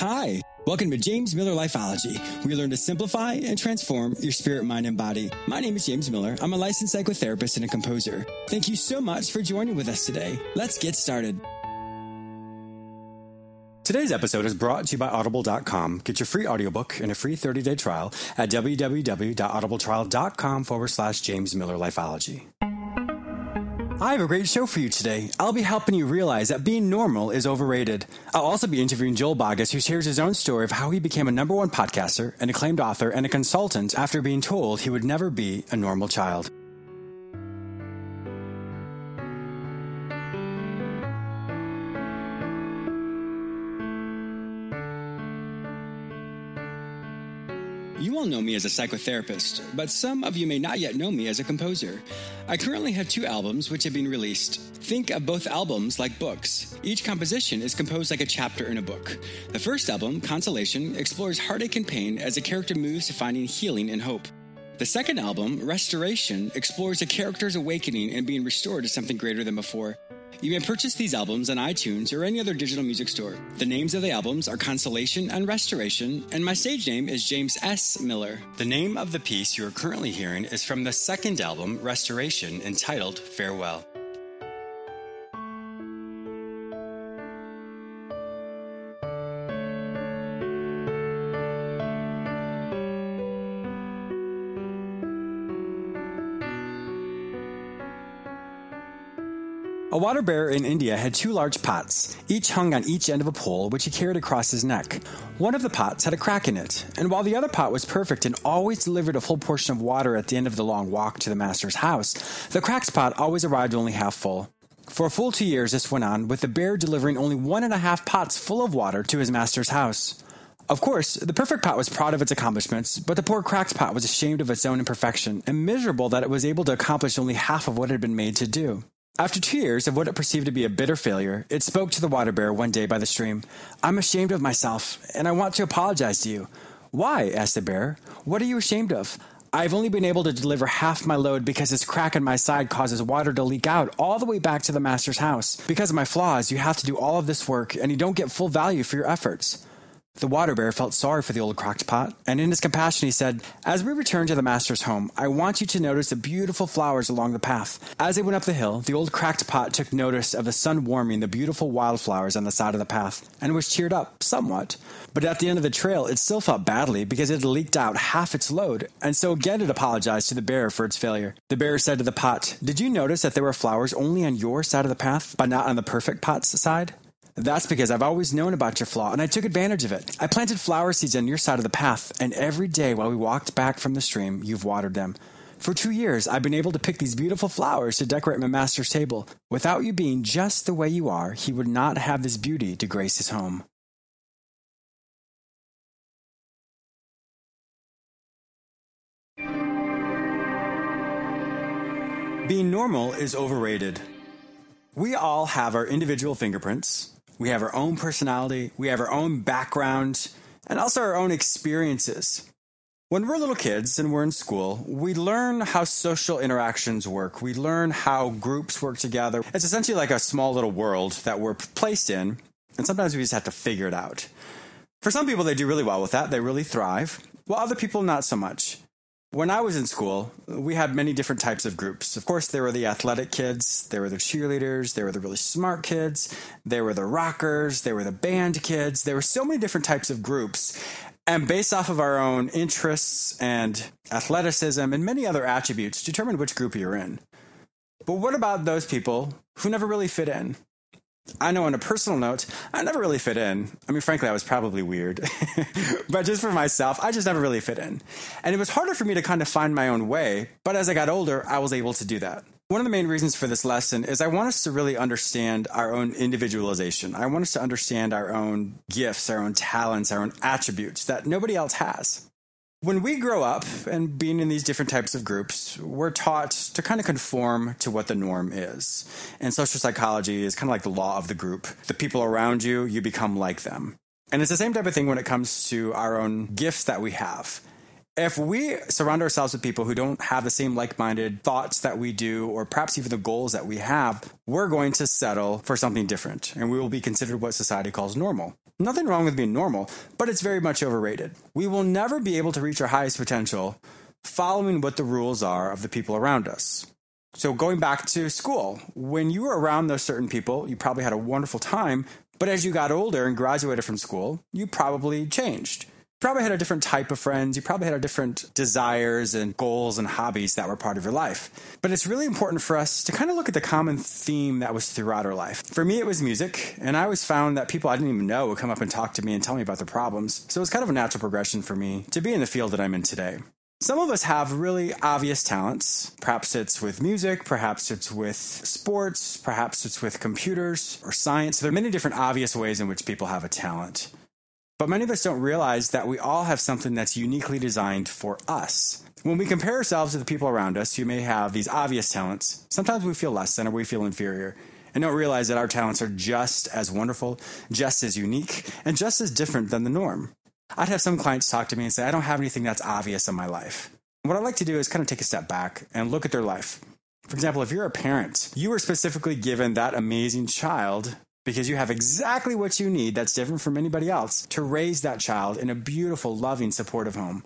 Hi, welcome to James Miller Lifeology. We learn to simplify and transform your spirit, mind, and body. My name is James Miller. I'm a licensed psychotherapist and a composer. Thank you so much for joining with us today. Let's get started. Today's episode is brought to you by Audible.com. Get your free audiobook and a free 30-day trial at www.audibletrial.com forward slash James Miller Lifeology. I have a great show for you today. I'll be helping you realize that being normal is overrated. I'll also be interviewing Joel Boggess, who shares his own story of how he became a number one podcaster, an acclaimed author, and a consultant after being told he would never be a normal child. You all know me as a psychotherapist, but some of you may not yet know me as a composer. I currently have two albums which have been released. Think of both albums like books. Each composition is composed like a chapter in a book. The first album, Consolation, explores heartache and pain as a character moves to finding healing and hope. The second album, Restoration, explores a character's awakening and being restored to something greater than before. You may purchase these albums on iTunes or any other digital music store. The names of the albums are Consolation and Restoration, and my stage name is James S. Miller. The name of the piece you are currently hearing is from the second album, Restoration, entitled Farewell. A water bearer in India had two large pots, each hung on each end of a pole, which he carried across his neck. One of the pots had a crack in it, and while the other pot was perfect and always delivered a full portion of water at the end of the long walk to the master's house, the cracked pot always arrived only half full. For a full two years, this went on, with the bear delivering only one and a half pots full of water to his master's house. Of course, the perfect pot was proud of its accomplishments, but the poor cracked pot was ashamed of its own imperfection and miserable that it was able to accomplish only half of what it had been made to do. After two years of what it perceived to be a bitter failure, it spoke to the water bear one day by the stream. I'm ashamed of myself, and I want to apologize to you. Why? asked the bear. What are you ashamed of? I've only been able to deliver half my load because this crack in my side causes water to leak out all the way back to the master's house. Because of my flaws, you have to do all of this work, and you don't get full value for your efforts. The water bear felt sorry for the old cracked pot, and in his compassion he said, As we return to the master's home, I want you to notice the beautiful flowers along the path. As they went up the hill, the old cracked pot took notice of the sun warming the beautiful wildflowers on the side of the path, and was cheered up somewhat. But at the end of the trail, it still felt badly because it had leaked out half its load, and so again it apologized to the bear for its failure. The bear said to the pot, Did you notice that there were flowers only on your side of the path, but not on the perfect pot's side? That's because I've always known about your flaw and I took advantage of it. I planted flower seeds on your side of the path, and every day while we walked back from the stream, you've watered them. For two years, I've been able to pick these beautiful flowers to decorate my master's table. Without you being just the way you are, he would not have this beauty to grace his home. Being normal is overrated. We all have our individual fingerprints. We have our own personality. We have our own background and also our own experiences. When we're little kids and we're in school, we learn how social interactions work. We learn how groups work together. It's essentially like a small little world that we're placed in, and sometimes we just have to figure it out. For some people, they do really well with that. They really thrive, while other people, not so much. When I was in school, we had many different types of groups. Of course, there were the athletic kids, there were the cheerleaders, there were the really smart kids, there were the rockers, there were the band kids. There were so many different types of groups. And based off of our own interests and athleticism and many other attributes, determined which group you're in. But what about those people who never really fit in? I know on a personal note, I never really fit in. I mean, frankly, I was probably weird. but just for myself, I just never really fit in. And it was harder for me to kind of find my own way. But as I got older, I was able to do that. One of the main reasons for this lesson is I want us to really understand our own individualization. I want us to understand our own gifts, our own talents, our own attributes that nobody else has. When we grow up and being in these different types of groups, we're taught to kind of conform to what the norm is. And social psychology is kind of like the law of the group. The people around you, you become like them. And it's the same type of thing when it comes to our own gifts that we have. If we surround ourselves with people who don't have the same like minded thoughts that we do, or perhaps even the goals that we have, we're going to settle for something different and we will be considered what society calls normal. Nothing wrong with being normal, but it's very much overrated. We will never be able to reach our highest potential following what the rules are of the people around us. So, going back to school, when you were around those certain people, you probably had a wonderful time, but as you got older and graduated from school, you probably changed probably had a different type of friends. You probably had a different desires and goals and hobbies that were part of your life. But it's really important for us to kind of look at the common theme that was throughout our life. For me, it was music. And I always found that people I didn't even know would come up and talk to me and tell me about their problems. So it was kind of a natural progression for me to be in the field that I'm in today. Some of us have really obvious talents. Perhaps it's with music, perhaps it's with sports, perhaps it's with computers or science. There are many different obvious ways in which people have a talent. But many of us don't realize that we all have something that's uniquely designed for us. When we compare ourselves to the people around us who may have these obvious talents, sometimes we feel less than or we feel inferior and don't realize that our talents are just as wonderful, just as unique, and just as different than the norm. I'd have some clients talk to me and say, I don't have anything that's obvious in my life. What I like to do is kind of take a step back and look at their life. For example, if you're a parent, you were specifically given that amazing child because you have exactly what you need that's different from anybody else to raise that child in a beautiful, loving, supportive home.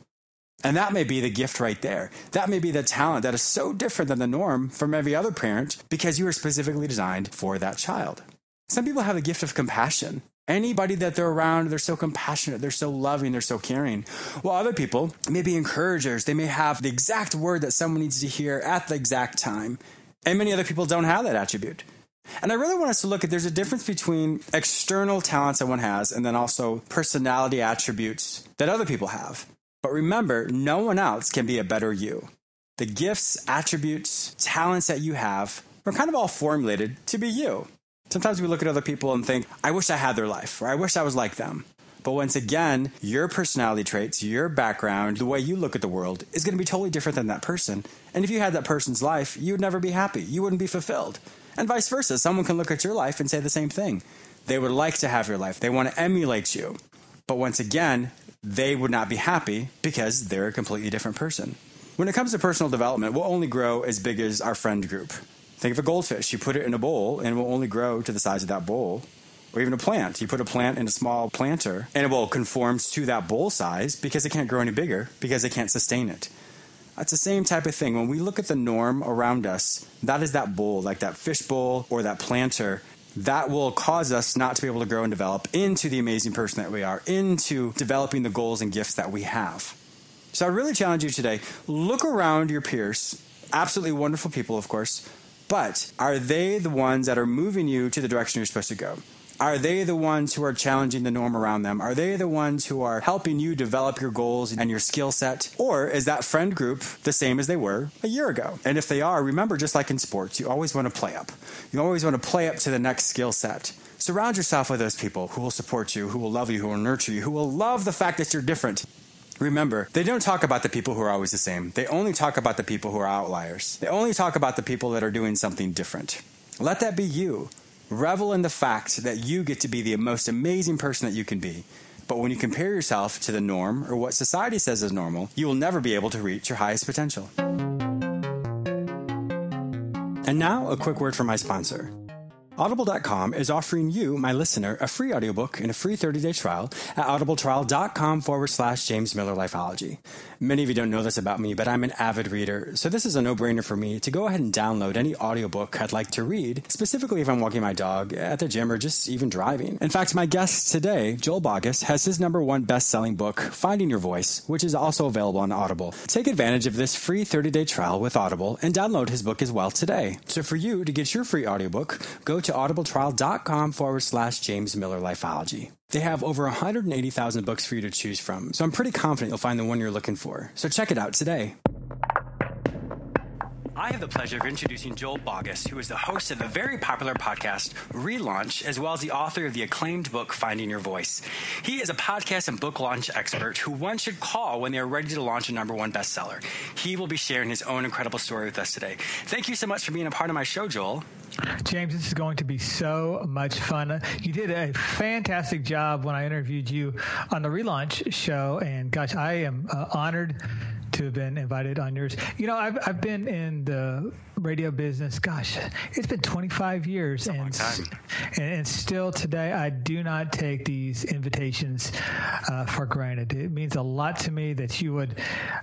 And that may be the gift right there. That may be the talent that is so different than the norm from every other parent because you are specifically designed for that child. Some people have a gift of compassion. Anybody that they're around, they're so compassionate, they're so loving, they're so caring. While other people may be encouragers, they may have the exact word that someone needs to hear at the exact time. And many other people don't have that attribute. And I really want us to look at there's a difference between external talents that one has and then also personality attributes that other people have. But remember, no one else can be a better you. The gifts, attributes, talents that you have are kind of all formulated to be you. Sometimes we look at other people and think, I wish I had their life, or I wish I was like them. But once again, your personality traits, your background, the way you look at the world is going to be totally different than that person. And if you had that person's life, you would never be happy. You wouldn't be fulfilled. And vice versa. Someone can look at your life and say the same thing. They would like to have your life, they want to emulate you. But once again, they would not be happy because they're a completely different person. When it comes to personal development, we'll only grow as big as our friend group. Think of a goldfish. You put it in a bowl and it will only grow to the size of that bowl. Or even a plant. You put a plant in a small planter and it will conform to that bowl size because it can't grow any bigger because it can't sustain it. It's the same type of thing. When we look at the norm around us, that is that bowl, like that fish bowl or that planter. That will cause us not to be able to grow and develop into the amazing person that we are, into developing the goals and gifts that we have. So I really challenge you today look around your peers, absolutely wonderful people, of course, but are they the ones that are moving you to the direction you're supposed to go? Are they the ones who are challenging the norm around them? Are they the ones who are helping you develop your goals and your skill set? Or is that friend group the same as they were a year ago? And if they are, remember, just like in sports, you always want to play up. You always want to play up to the next skill set. Surround yourself with those people who will support you, who will love you, who will nurture you, who will love the fact that you're different. Remember, they don't talk about the people who are always the same. They only talk about the people who are outliers. They only talk about the people that are doing something different. Let that be you. Revel in the fact that you get to be the most amazing person that you can be. But when you compare yourself to the norm or what society says is normal, you will never be able to reach your highest potential. And now, a quick word from my sponsor. Audible.com is offering you, my listener, a free audiobook and a free 30 day trial at audibletrial.com forward slash James Miller Lifeology. Many of you don't know this about me, but I'm an avid reader, so this is a no brainer for me to go ahead and download any audiobook I'd like to read, specifically if I'm walking my dog, at the gym, or just even driving. In fact, my guest today, Joel Boggess, has his number one best selling book, Finding Your Voice, which is also available on Audible. Take advantage of this free 30 day trial with Audible and download his book as well today. So for you to get your free audiobook, go to audibletrial.com forward slash James Miller Lifeology. They have over 180,000 books for you to choose from, so I'm pretty confident you'll find the one you're looking for. So check it out today. I have the pleasure of introducing Joel Boggess, who is the host of the very popular podcast Relaunch, as well as the author of the acclaimed book Finding Your Voice. He is a podcast and book launch expert who one should call when they are ready to launch a number one bestseller. He will be sharing his own incredible story with us today. Thank you so much for being a part of my show, Joel. James, this is going to be so much fun. You did a fantastic job when I interviewed you on the relaunch show, and gosh, I am uh, honored to have been invited on yours. You know, I've, I've been in the radio business, gosh, it's been 25 years. and, and, and, still today, I do not take these invitations uh, for granted. It means a lot to me that you would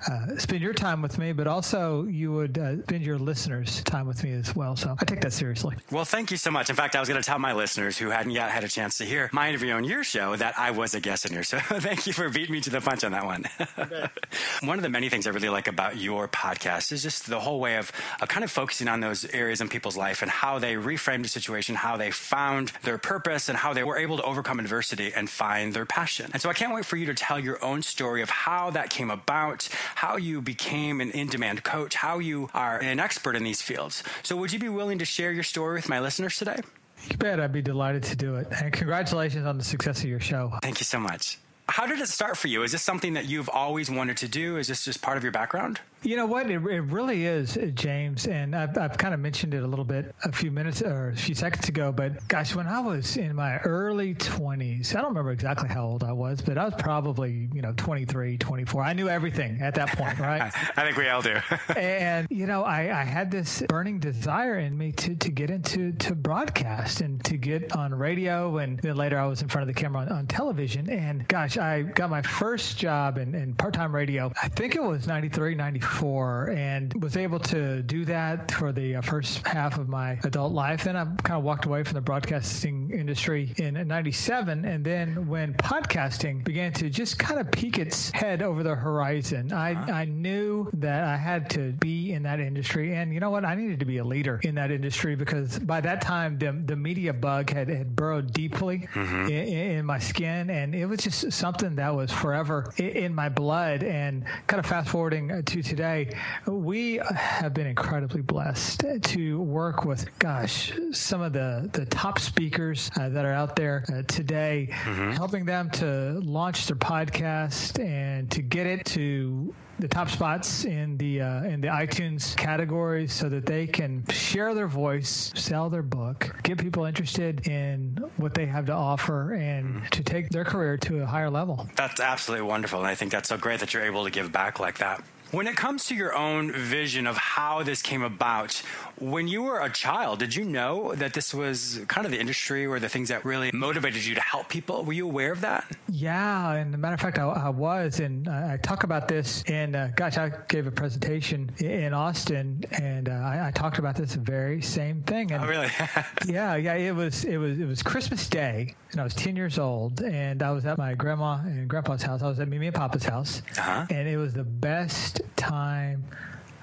uh, spend your time with me, but also you would uh, spend your listeners' time with me as well. So I take that seriously. Well, thank you so much. In fact, I was going to tell my listeners who hadn't yet had a chance to hear my interview on your show that I was a guest in here. So thank you for beating me to the punch on that one. one of the many things I really like about your podcast is just the whole way of, of kind of focusing on those areas in people's life and how they reframed the situation, how they found their purpose, and how they were able to overcome adversity and find their passion. And so I can't wait for you to tell your own story of how that came about, how you became an in demand coach, how you are an expert in these fields. So would you be willing to share your story with my listeners today? You bet. I'd be delighted to do it. And congratulations on the success of your show. Thank you so much. How did it start for you? Is this something that you've always wanted to do? Is this just part of your background? You know what? It, it really is, uh, James. And I've, I've kind of mentioned it a little bit a few minutes or a few seconds ago. But gosh, when I was in my early 20s, I don't remember exactly how old I was, but I was probably, you know, 23, 24. I knew everything at that point, right? I think we all do. and, you know, I, I had this burning desire in me to, to get into to broadcast and to get on radio. And then later I was in front of the camera on, on television. And gosh, I got my first job in, in part time radio. I think it was 93, 94 and was able to do that for the uh, first half of my adult life. Then I kind of walked away from the broadcasting industry in 97. And then when podcasting began to just kind of peek its head over the horizon, I. I knew that I had to be in that industry. And you know what? I needed to be a leader in that industry because by that time, the, the media bug had, had burrowed deeply mm-hmm. in, in, my skin. And it was just something that was forever in, in my blood. And kind of fast forwarding to today today, we have been incredibly blessed to work with, gosh, some of the, the top speakers uh, that are out there uh, today, mm-hmm. helping them to launch their podcast and to get it to the top spots in the uh, in the iTunes categories so that they can share their voice, sell their book, get people interested in what they have to offer, and mm. to take their career to a higher level. That's absolutely wonderful, and I think that's so great that you're able to give back like that. When it comes to your own vision of how this came about, when you were a child, did you know that this was kind of the industry or the things that really motivated you to help people? Were you aware of that? Yeah, and a matter of fact, I, I was, and I talk about this. And uh, gosh, I gave a presentation in Austin, and uh, I, I, talked about this very same thing. And oh, really? yeah, yeah. It was it was it was Christmas Day, and I was ten years old, and I was at my grandma and grandpa's house. I was at Mimi and Papa's house, uh-huh. and it was the best time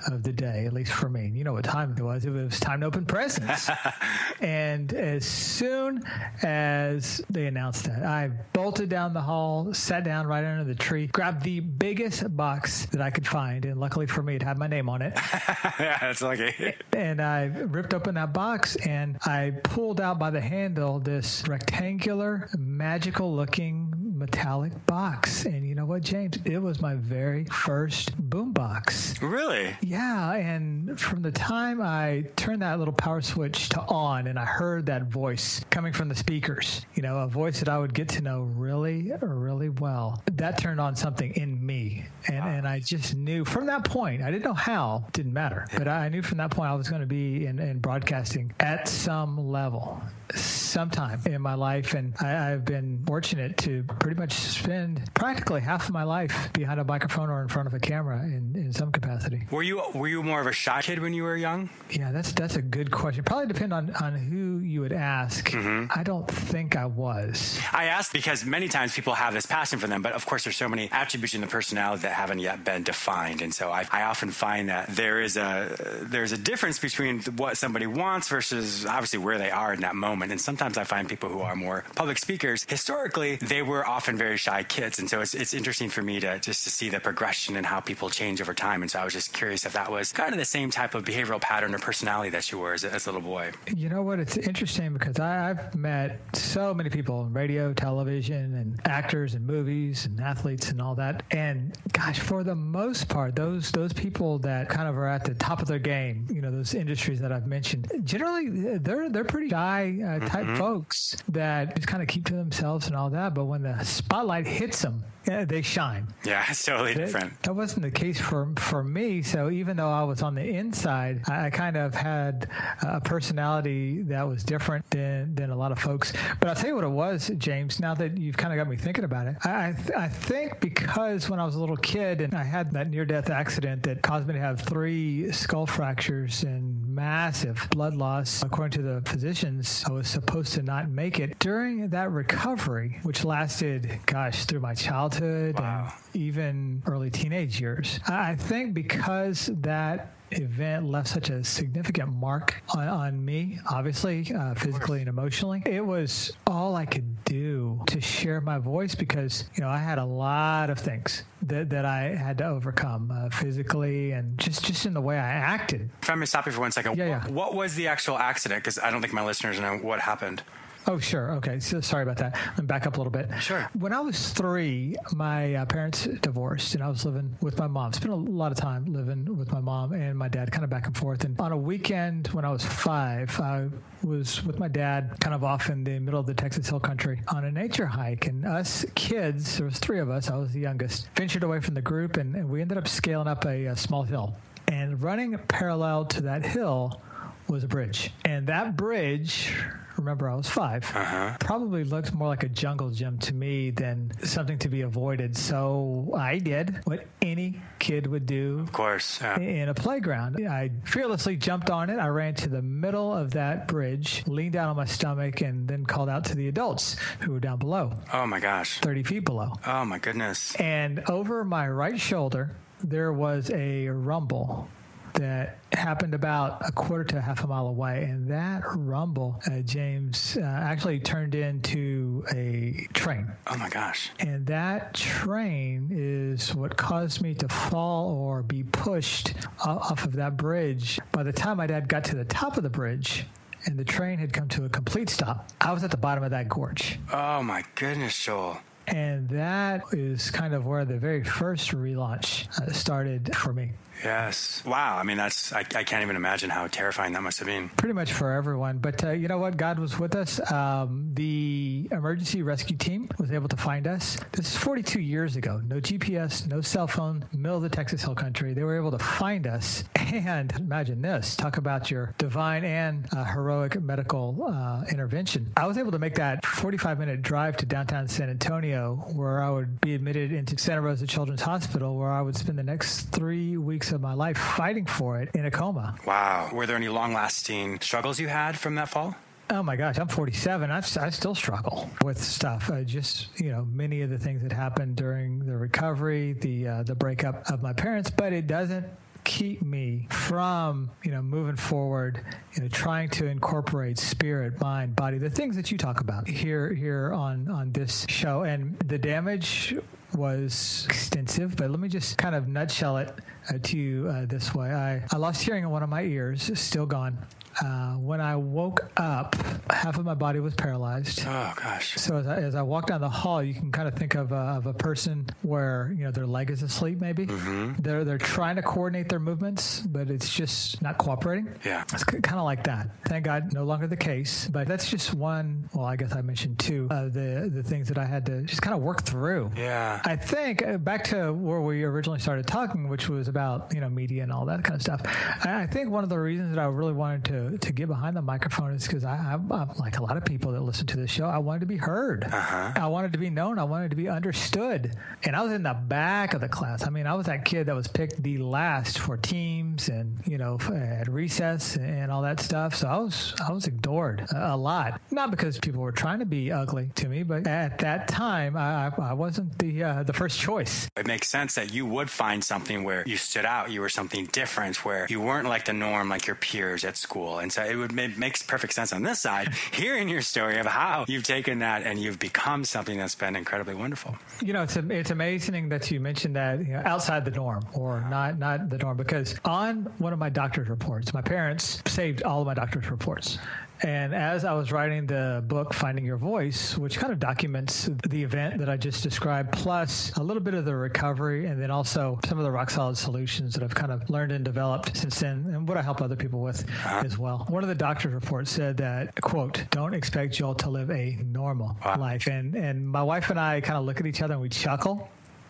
of the day, at least for me. You know what time it was? It was time to open presents. and as soon as they announced that, I bolted down the hall, sat down right under the tree, grabbed the biggest box that I could find. And luckily for me, it had my name on it. yeah, that's lucky. and I ripped open that box and I pulled out by the handle this rectangular, magical looking metallic box. And you know what, James? It was my very first boombox. Really? Yeah. And from the time I turned that little power switch to on and I heard that voice coming from the speakers, you know, a voice that I would get to know really, really well, that turned on something in me. And, wow. and I just knew from that point, I didn't know how, didn't matter, but I knew from that point I was going to be in, in broadcasting at some level sometime in my life. And I, have been fortunate to pretty much spend practically half of my life behind a microphone or in front of a camera in, in some capacity. Were you were you more of a shy kid when you were young? Yeah, that's that's a good question. Probably depend on, on who you would ask. Mm-hmm. I don't think I was. I asked because many times people have this passion for them, but of course there's so many attributes in the personality that haven't yet been defined. And so I, I often find that there is a there's a difference between what somebody wants versus obviously where they are in that moment. And sometimes I find people who are more public speakers, historically, they were often very shy kids. And so it's, it's interesting for me to just to see the progression and how people change over time. And so I was just curious if that was kind of the same type of behavioral pattern or personality that you were as a, as a little boy. You know what? It's interesting because I, I've met so many people in radio, television, and actors and movies and athletes and all that. And gosh, for the most part, those those people that kind of are at the top of their game, you know, those industries that I've mentioned, generally they're they're pretty shy uh, type mm-hmm. folks that just kind of keep to themselves and all that. But when the spotlight hits them, yeah, they shine. Yeah, it's totally that, different. That wasn't the case for for me. So even though I was on the inside, I, I kind of had a personality that was different than than a lot of folks. But I'll tell you what it was, James. Now that you've kind of got me thinking about it, I th- I think because when I was a little kid and I had that near death accident that caused me to have three skull fractures and massive blood loss, according to the physicians, I was supposed to not make it during that recovery, which lasted, gosh, through my childhood wow. and even early teenage years. I think because that event left such a significant mark on, on me, obviously, uh, physically and emotionally. It was all I could do to share my voice because, you know, I had a lot of things that, that I had to overcome uh, physically and just, just in the way I acted. If I may stop you for one second, yeah, yeah. what was the actual accident? Because I don't think my listeners know what happened. Oh, sure. Okay. So sorry about that. Let me back up a little bit. Sure. When I was three, my uh, parents divorced, and I was living with my mom. Spent a lot of time living with my mom and my dad, kind of back and forth. And on a weekend when I was five, I was with my dad, kind of off in the middle of the Texas Hill Country on a nature hike. And us kids, there was three of us. I was the youngest. Ventured away from the group, and, and we ended up scaling up a, a small hill. And running parallel to that hill was a bridge. And that bridge remember I was 5 uh-huh. probably looked more like a jungle gym to me than something to be avoided. So I did what any kid would do. Of course. Yeah. In a playground. I fearlessly jumped on it. I ran to the middle of that bridge, leaned down on my stomach, and then called out to the adults who were down below. Oh my gosh. 30 feet below. Oh my goodness. And over my right shoulder, there was a rumble that happened about a quarter to a half a mile away. And that rumble, uh, James, uh, actually turned into a train. Oh my gosh. And that train is what caused me to fall or be pushed off of that bridge. By the time my dad got to the top of the bridge, and the train had come to a complete stop. I was at the bottom of that gorge. Oh my goodness, Joel. And that is kind of where the very first relaunch uh, started for me. Yes. Wow. I mean, that's, I, I, can't even imagine how terrifying that must have been. Pretty much for everyone. But uh, you know what? God was with us. Um, the emergency rescue team was able to find us. This is 42 years ago. No GPS, no cell phone, middle of the Texas Hill Country. They were able to find us. And imagine this talk about your divine and uh, heroic medical uh, intervention. I was able to make that 45 minute drive to downtown San Antonio where I would be admitted into Santa Rosa Children's Hospital where I would spend the next three weeks weeks of my life fighting for it in a coma. Wow. Were there any long lasting struggles you had from that fall? Oh my gosh, I'm 47. I, I still struggle with stuff. Uh, just you know, many of the things that happened during the recovery, the uh, the breakup of my parents, but it doesn't keep me from you know moving forward you know trying to incorporate spirit mind body the things that you talk about here here on on this show and the damage was extensive, but let me just kind of nutshell it uh, to you uh, this way. I, I lost hearing in one of my ears, still gone. Uh, when I woke up, half of my body was paralyzed. Oh gosh! So as I, as I walk down the hall, you can kind of think of a, of a person where you know their leg is asleep. Maybe mm-hmm. they're they're trying to coordinate their movements, but it's just not cooperating. Yeah, it's kind of like that. Thank God, no longer the case. But that's just one. Well, I guess I mentioned two of the the things that I had to just kind of work through. Yeah, I think uh, back to where we originally started talking, which was about you know media and all that kind of stuff. I think one of the reasons that I really wanted to to get behind the microphone is because I, am like a lot of people that listen to this show. I wanted to be heard. Uh-huh. I wanted to be known. I wanted to be understood. And I was in the back of the class. I mean, I was that kid that was picked the last for teams and you know at recess and all that stuff. So I was I was ignored a, a lot. Not because people were trying to be ugly to me, but at that time I, I wasn't the uh, the first choice. It makes sense that you would find something where you stood out. You were something different, where you weren't like the norm, like your peers at school and so it would make makes perfect sense on this side, hearing your story of how you've taken that and you've become something that's been incredibly wonderful. You know, it's it's amazing that you mentioned that you know, outside the norm or not not the norm because on one of my doctor's reports, my parents saved all of my doctor's reports And as I was writing the book, Finding Your Voice, which kind of documents the event that I just described, plus a little bit of the recovery, and then also some of the rock solid solutions that I've kind of learned and developed since then, and what I help other people with uh-huh. as well. One of the doctor's reports said that, quote, don't expect Joel to live a normal wow. life. And, and my wife and I kind of look at each other and we chuckle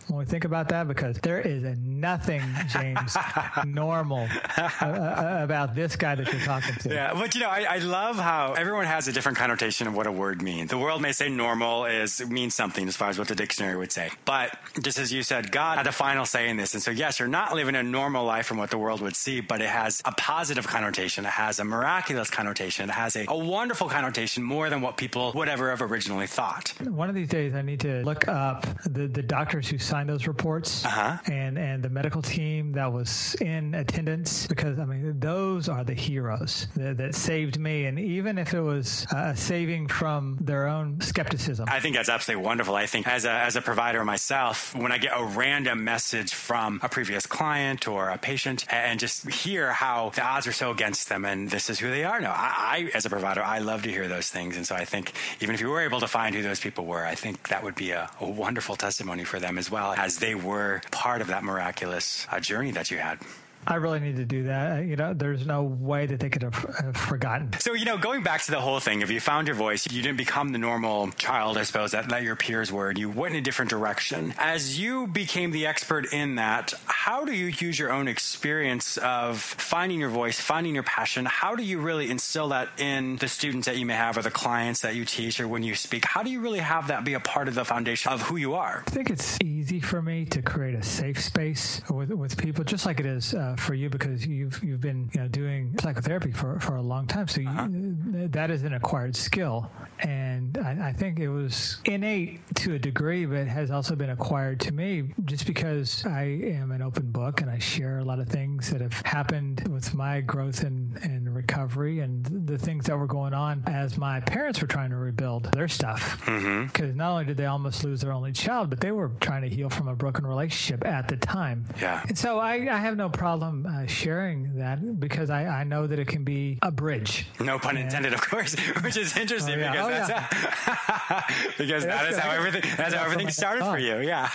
when we think about that because there is nothing, James, normal uh, uh, about this guy that you're talking to. Yeah, but you know, I, I, love how everyone has a different connotation of what a word means. The world may say normal is means something as far as what the dictionary would say, but just as you said, God had a final say in this, and so yes, you're not living a normal life from what the world would see, but it has a positive connotation, it has a miraculous connotation, it has a, a wonderful connotation more than what people would ever have originally thought. One of these days, I need to look up the the doctors who sign those reports uh-huh. and and the medical team that was in attendance because I mean those are the heroes that, that saved me and even if it was a saving from their own skepticism. I think that's absolutely wonderful. I think as a as a provider myself, when I get a random message from a previous client or a patient and just hear how the odds are so against them and this is who they are now. I, I as a provider, I love to hear those things, and so I think even if you were able to find who those people were, I think that would be a, a wonderful testimony for them as well as they were part of that miraculous uh, journey that you had. I really need to do that. You know, there's no way that they could have, have, forgotten. So, you know, going back to the whole thing, if you found your voice, you didn't become the normal child, I suppose, that, that your peers were, and you went in a different direction. As you became the expert in that, how do you use your own experience of finding your voice, finding your passion? How do you really instill that in the students that you may have or the clients that you teach or when you speak? How do you really have that be a part of the foundation of who you are? I think it's easy for me to create a safe space with, with people, just like it is uh, for you because you've you've been you know doing psychotherapy for, for a long time. So uh-huh. you, that is an acquired skill, and I, I, think it was innate to a degree, but has also been acquired to me just because I am an open book and I share a lot of things that have happened with my growth and, and recovery and the things that were going on as my parents were trying to rebuild their stuff. Because mm-hmm. not only did they almost lose their only child, but they were trying to heal from a broken relationship at the time. Yeah. And so I, I have no problem uh, sharing that because I, I know that it can be a bridge. No pun intended, of course, which is interesting oh, yeah. because oh, that's yeah. how, because yeah, that is how everything that's how everything started for you. Yeah.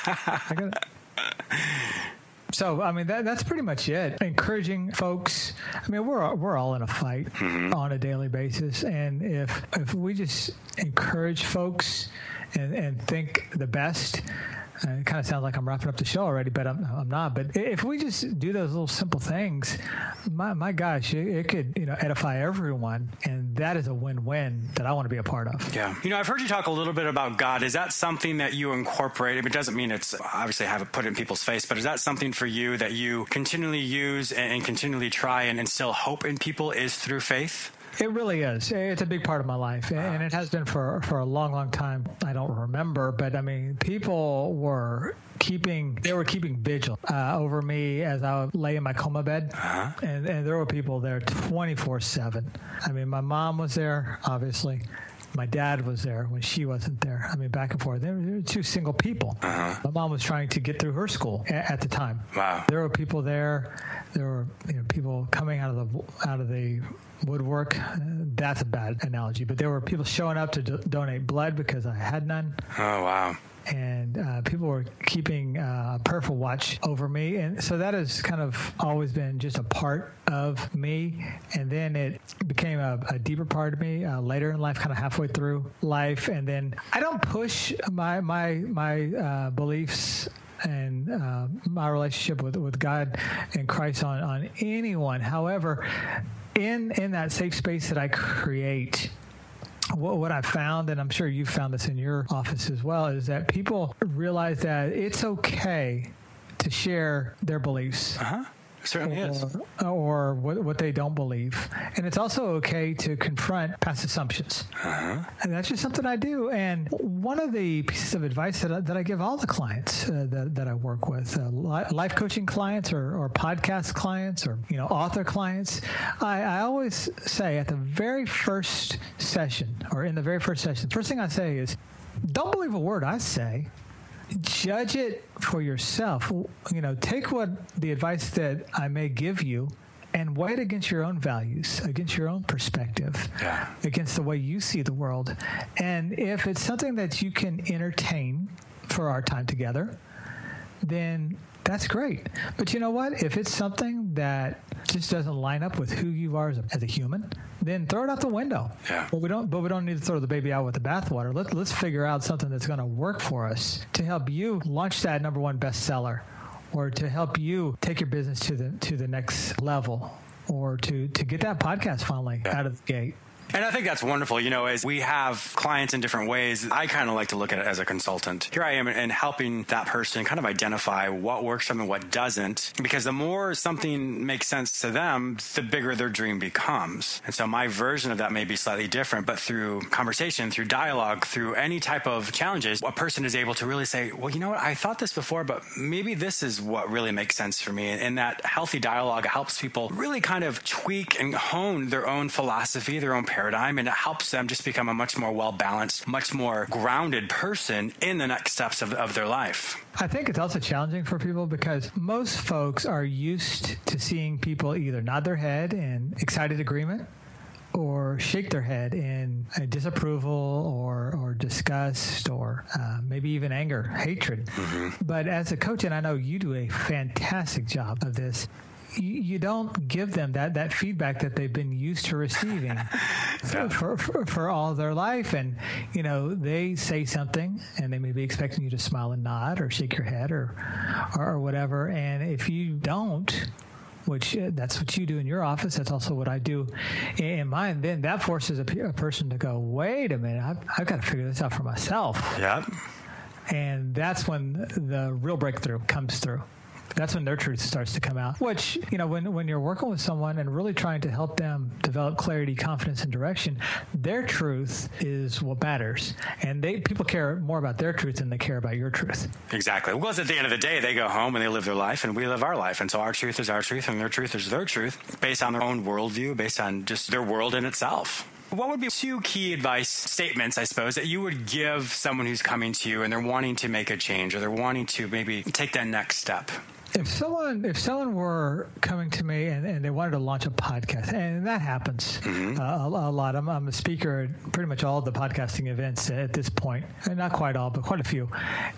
So I mean that that's pretty much it. Encouraging folks. I mean we're we're all in a fight mm-hmm. on a daily basis, and if if we just encourage folks and, and think the best, it kind of sounds like I'm wrapping up the show already, but I'm, I'm not. But if we just do those little simple things, my, my gosh, it, it could you know edify everyone, and that is a win-win that I want to be a part of. Yeah, you know, I've heard you talk a little bit about God. Is that something that you incorporate? It doesn't mean it's obviously have it put in people's face, but is that something for you that you continually use and, and continually try and instill hope in people? Is through faith? It really is. It's a big part of my life, and it has been for for a long, long time. I don't remember, but I mean, people were keeping they were keeping vigil uh, over me as I lay in my coma bed, uh-huh. and, and there were people there twenty four seven. I mean, my mom was there, obviously. My dad was there when she wasn't there. I mean, back and forth. There were, two single people. Uh-huh. My mom was trying to get through her school a- at the time. Wow. There were people there. There were you know, people coming out of the out of the woodwork. That's a bad analogy, but there were people showing up to do- donate blood because I had none. Oh wow! And uh, people were keeping uh, a prayerful watch over me, and so that has kind of always been just a part of me. And then it became a, a deeper part of me uh, later in life, kind of halfway through life. And then I don't push my my my uh, beliefs and uh, my relationship with, with God and Christ on, on anyone. However, in in that safe space that I create, what, what I've found, and I'm sure you've found this in your office as well, is that people realize that it's okay to share their beliefs. Uh-huh certainly or, is. Or what, what, they don't believe. And it's also okay to confront past assumptions. Uh-huh. And that's just something I do. And one of the pieces of advice that I, that I give all the clients uh, that, that I work with, uh, life coaching clients or, or podcast clients or, you know, author clients, I, I always say at the very first session or in the very first session, the first thing I say is, don't believe a word I say judge it for yourself. You know, take what the advice that I may give you and weigh it against your own values, against your own perspective, yeah. against the way you see the world. And if it's something that you can entertain for our time together, then that's great. But you know what? If it's something that just doesn't line up with who you are as a, as a human, then throw it out the window. Yeah. But we don't. But we don't need to throw the baby out with the bathwater. Let, let's figure out something that's going to work for us to help you launch that number one bestseller, or to help you take your business to the to the next level, or to to get that podcast finally yeah. out of the gate. And I think that's wonderful. You know, as we have clients in different ways, I kind of like to look at it as a consultant. Here I am and helping that person kind of identify what works for them and what doesn't. Because the more something makes sense to them, the bigger their dream becomes. And so my version of that may be slightly different, but through conversation, through dialogue, through any type of challenges, a person is able to really say, well, you know what? I thought this before, but maybe this is what really makes sense for me. And that healthy dialogue helps people really kind of tweak and hone their own philosophy, their own paradigm paradigm and it helps them just become a much more well balanced, much more grounded person in the next steps of, of their life. I think it's also challenging for people because most folks are used to seeing people either nod their head in excited agreement or shake their head in disapproval or, or disgust or uh, maybe even anger, hatred. Mm-hmm. But as a coach, and I know you do a fantastic job of this, you, don't give them that, that feedback that they've been used to receiving yeah. for, for, for, all their life. And, you know, they say something and they may be expecting you to smile and nod or shake your head or, or, or whatever. And if you don't, which uh, that's what you do in your office. That's also what I do in mine. Then that forces a, a person to go, wait a minute, I've, I've, got to figure this out for myself. Yeah. And that's when the real breakthrough comes through that's when their truth starts to come out. Which, you know, when, when you're working with someone and really trying to help them develop clarity, confidence, and direction, their truth is what matters. And they people care more about their truth than they care about your truth. Exactly. Because at the end of the day, they go home and they live their life and we live our life. And so our truth is our truth and their truth is their truth based on their own worldview, based on just their world in itself. What would be two key advice statements, I suppose, that you would give someone who's coming to you and they're wanting to make a change or they're wanting to maybe take that next step? If someone if someone were coming to me and, and they wanted to launch a podcast, and that happens mm-hmm. uh, a, a, lot. I'm, I'm, a speaker at pretty much all the podcasting events at this point, and not quite all, but quite a few.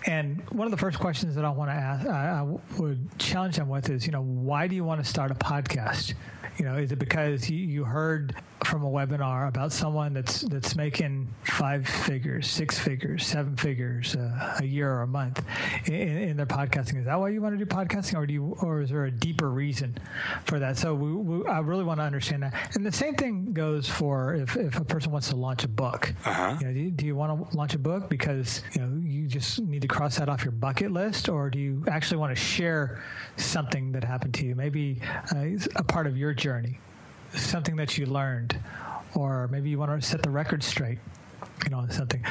And one of the first questions that I want to ask, I, I would challenge them with is, you know, why do you want to start a podcast? You know, is it because you, you heard from a webinar about someone that's that's making five figures, six figures, seven figures uh, a year or a month in, in, their podcasting? Is that why you want to do podcasting, or do you, or is there a deeper reason for that? So we, we, I really want to understand that. And the same thing goes for if, if a person wants to launch a book. Uh-huh. You know, do, you, do you want to launch a book because you know you just need to cross that off your bucket list, or do you actually want to share something that happened to you, maybe uh, a part of your journey, something that you learned, or maybe you want to set the record straight, you know, something.